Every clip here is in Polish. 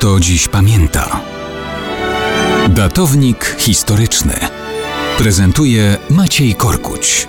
Kto dziś pamięta? Datownik historyczny prezentuje Maciej Korkuć.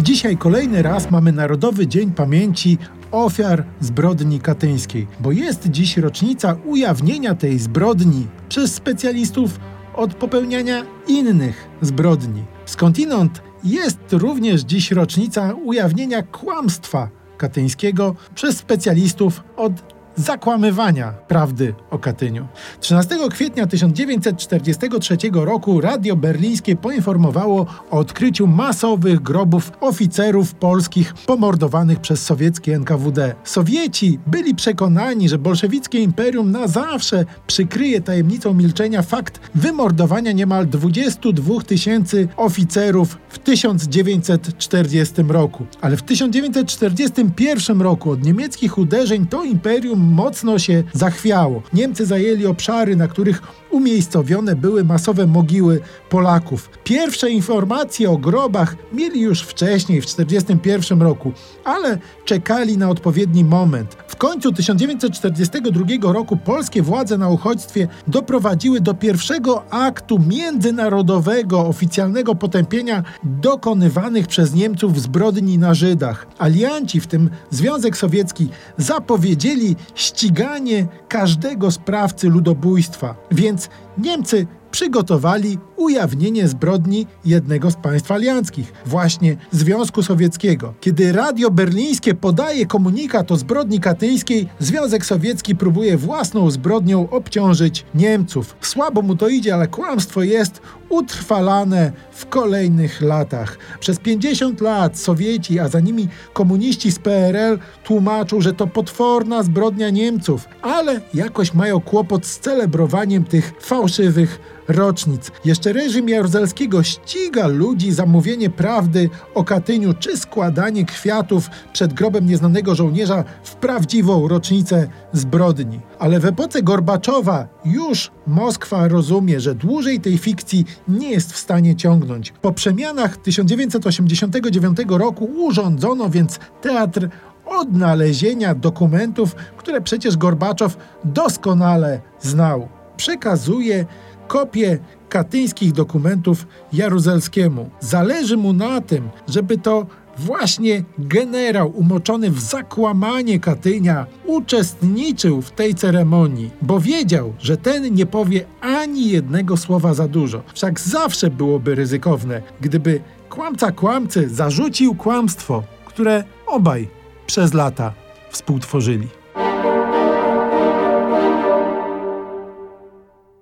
Dzisiaj kolejny raz mamy Narodowy Dzień Pamięci Ofiar Zbrodni Katyńskiej, bo jest dziś rocznica ujawnienia tej zbrodni przez specjalistów od popełniania innych zbrodni. Skądinąd jest również dziś rocznica ujawnienia kłamstwa katyńskiego przez specjalistów od zakłamywania prawdy o Katyniu. 13 kwietnia 1943 roku Radio Berlińskie poinformowało o odkryciu masowych grobów oficerów polskich pomordowanych przez sowieckie NKWD. Sowieci byli przekonani, że bolszewickie imperium na zawsze przykryje tajemnicą milczenia fakt wymordowania niemal 22 tysięcy oficerów w 1940 roku. Ale w 1941 roku od niemieckich uderzeń to imperium mocno się zachwiało. Niemcy zajęli obszary, na których umiejscowione były masowe mogiły Polaków. Pierwsze informacje o grobach mieli już wcześniej, w 1941 roku, ale czekali na odpowiedni moment. W końcu 1942 roku polskie władze na uchodźstwie doprowadziły do pierwszego aktu międzynarodowego, oficjalnego potępienia dokonywanych przez Niemców zbrodni na Żydach. Alianci, w tym Związek Sowiecki, zapowiedzieli ściganie każdego sprawcy ludobójstwa. Więc Niemcy przygotowali ujawnienie zbrodni jednego z państw alianckich, właśnie Związku Sowieckiego. Kiedy Radio Berlińskie podaje komunikat o zbrodni katyńskiej, Związek Sowiecki próbuje własną zbrodnią obciążyć Niemców. Słabo mu to idzie, ale kłamstwo jest utrwalane w kolejnych latach. Przez 50 lat Sowieci, a za nimi komuniści z PRL tłumaczą, że to potworna zbrodnia Niemców, ale jakoś mają kłopot z celebrowaniem tych fałszywych rocznic. Jeszcze reżim Jaruzelskiego ściga ludzi za mówienie prawdy o Katyniu czy składanie kwiatów przed grobem nieznanego żołnierza w prawdziwą rocznicę zbrodni. Ale w epoce Gorbaczowa już Moskwa rozumie, że dłużej tej fikcji nie jest w stanie ciągnąć. Po przemianach 1989 roku urządzono więc teatr odnalezienia dokumentów, które przecież Gorbaczow doskonale znał. Przekazuje kopię katyńskich dokumentów Jaruzelskiemu. Zależy mu na tym, żeby to właśnie generał umoczony w zakłamanie Katynia uczestniczył w tej ceremonii, bo wiedział, że ten nie powie ani jednego słowa za dużo. Wszak zawsze byłoby ryzykowne, gdyby kłamca kłamcy zarzucił kłamstwo, które obaj przez lata współtworzyli.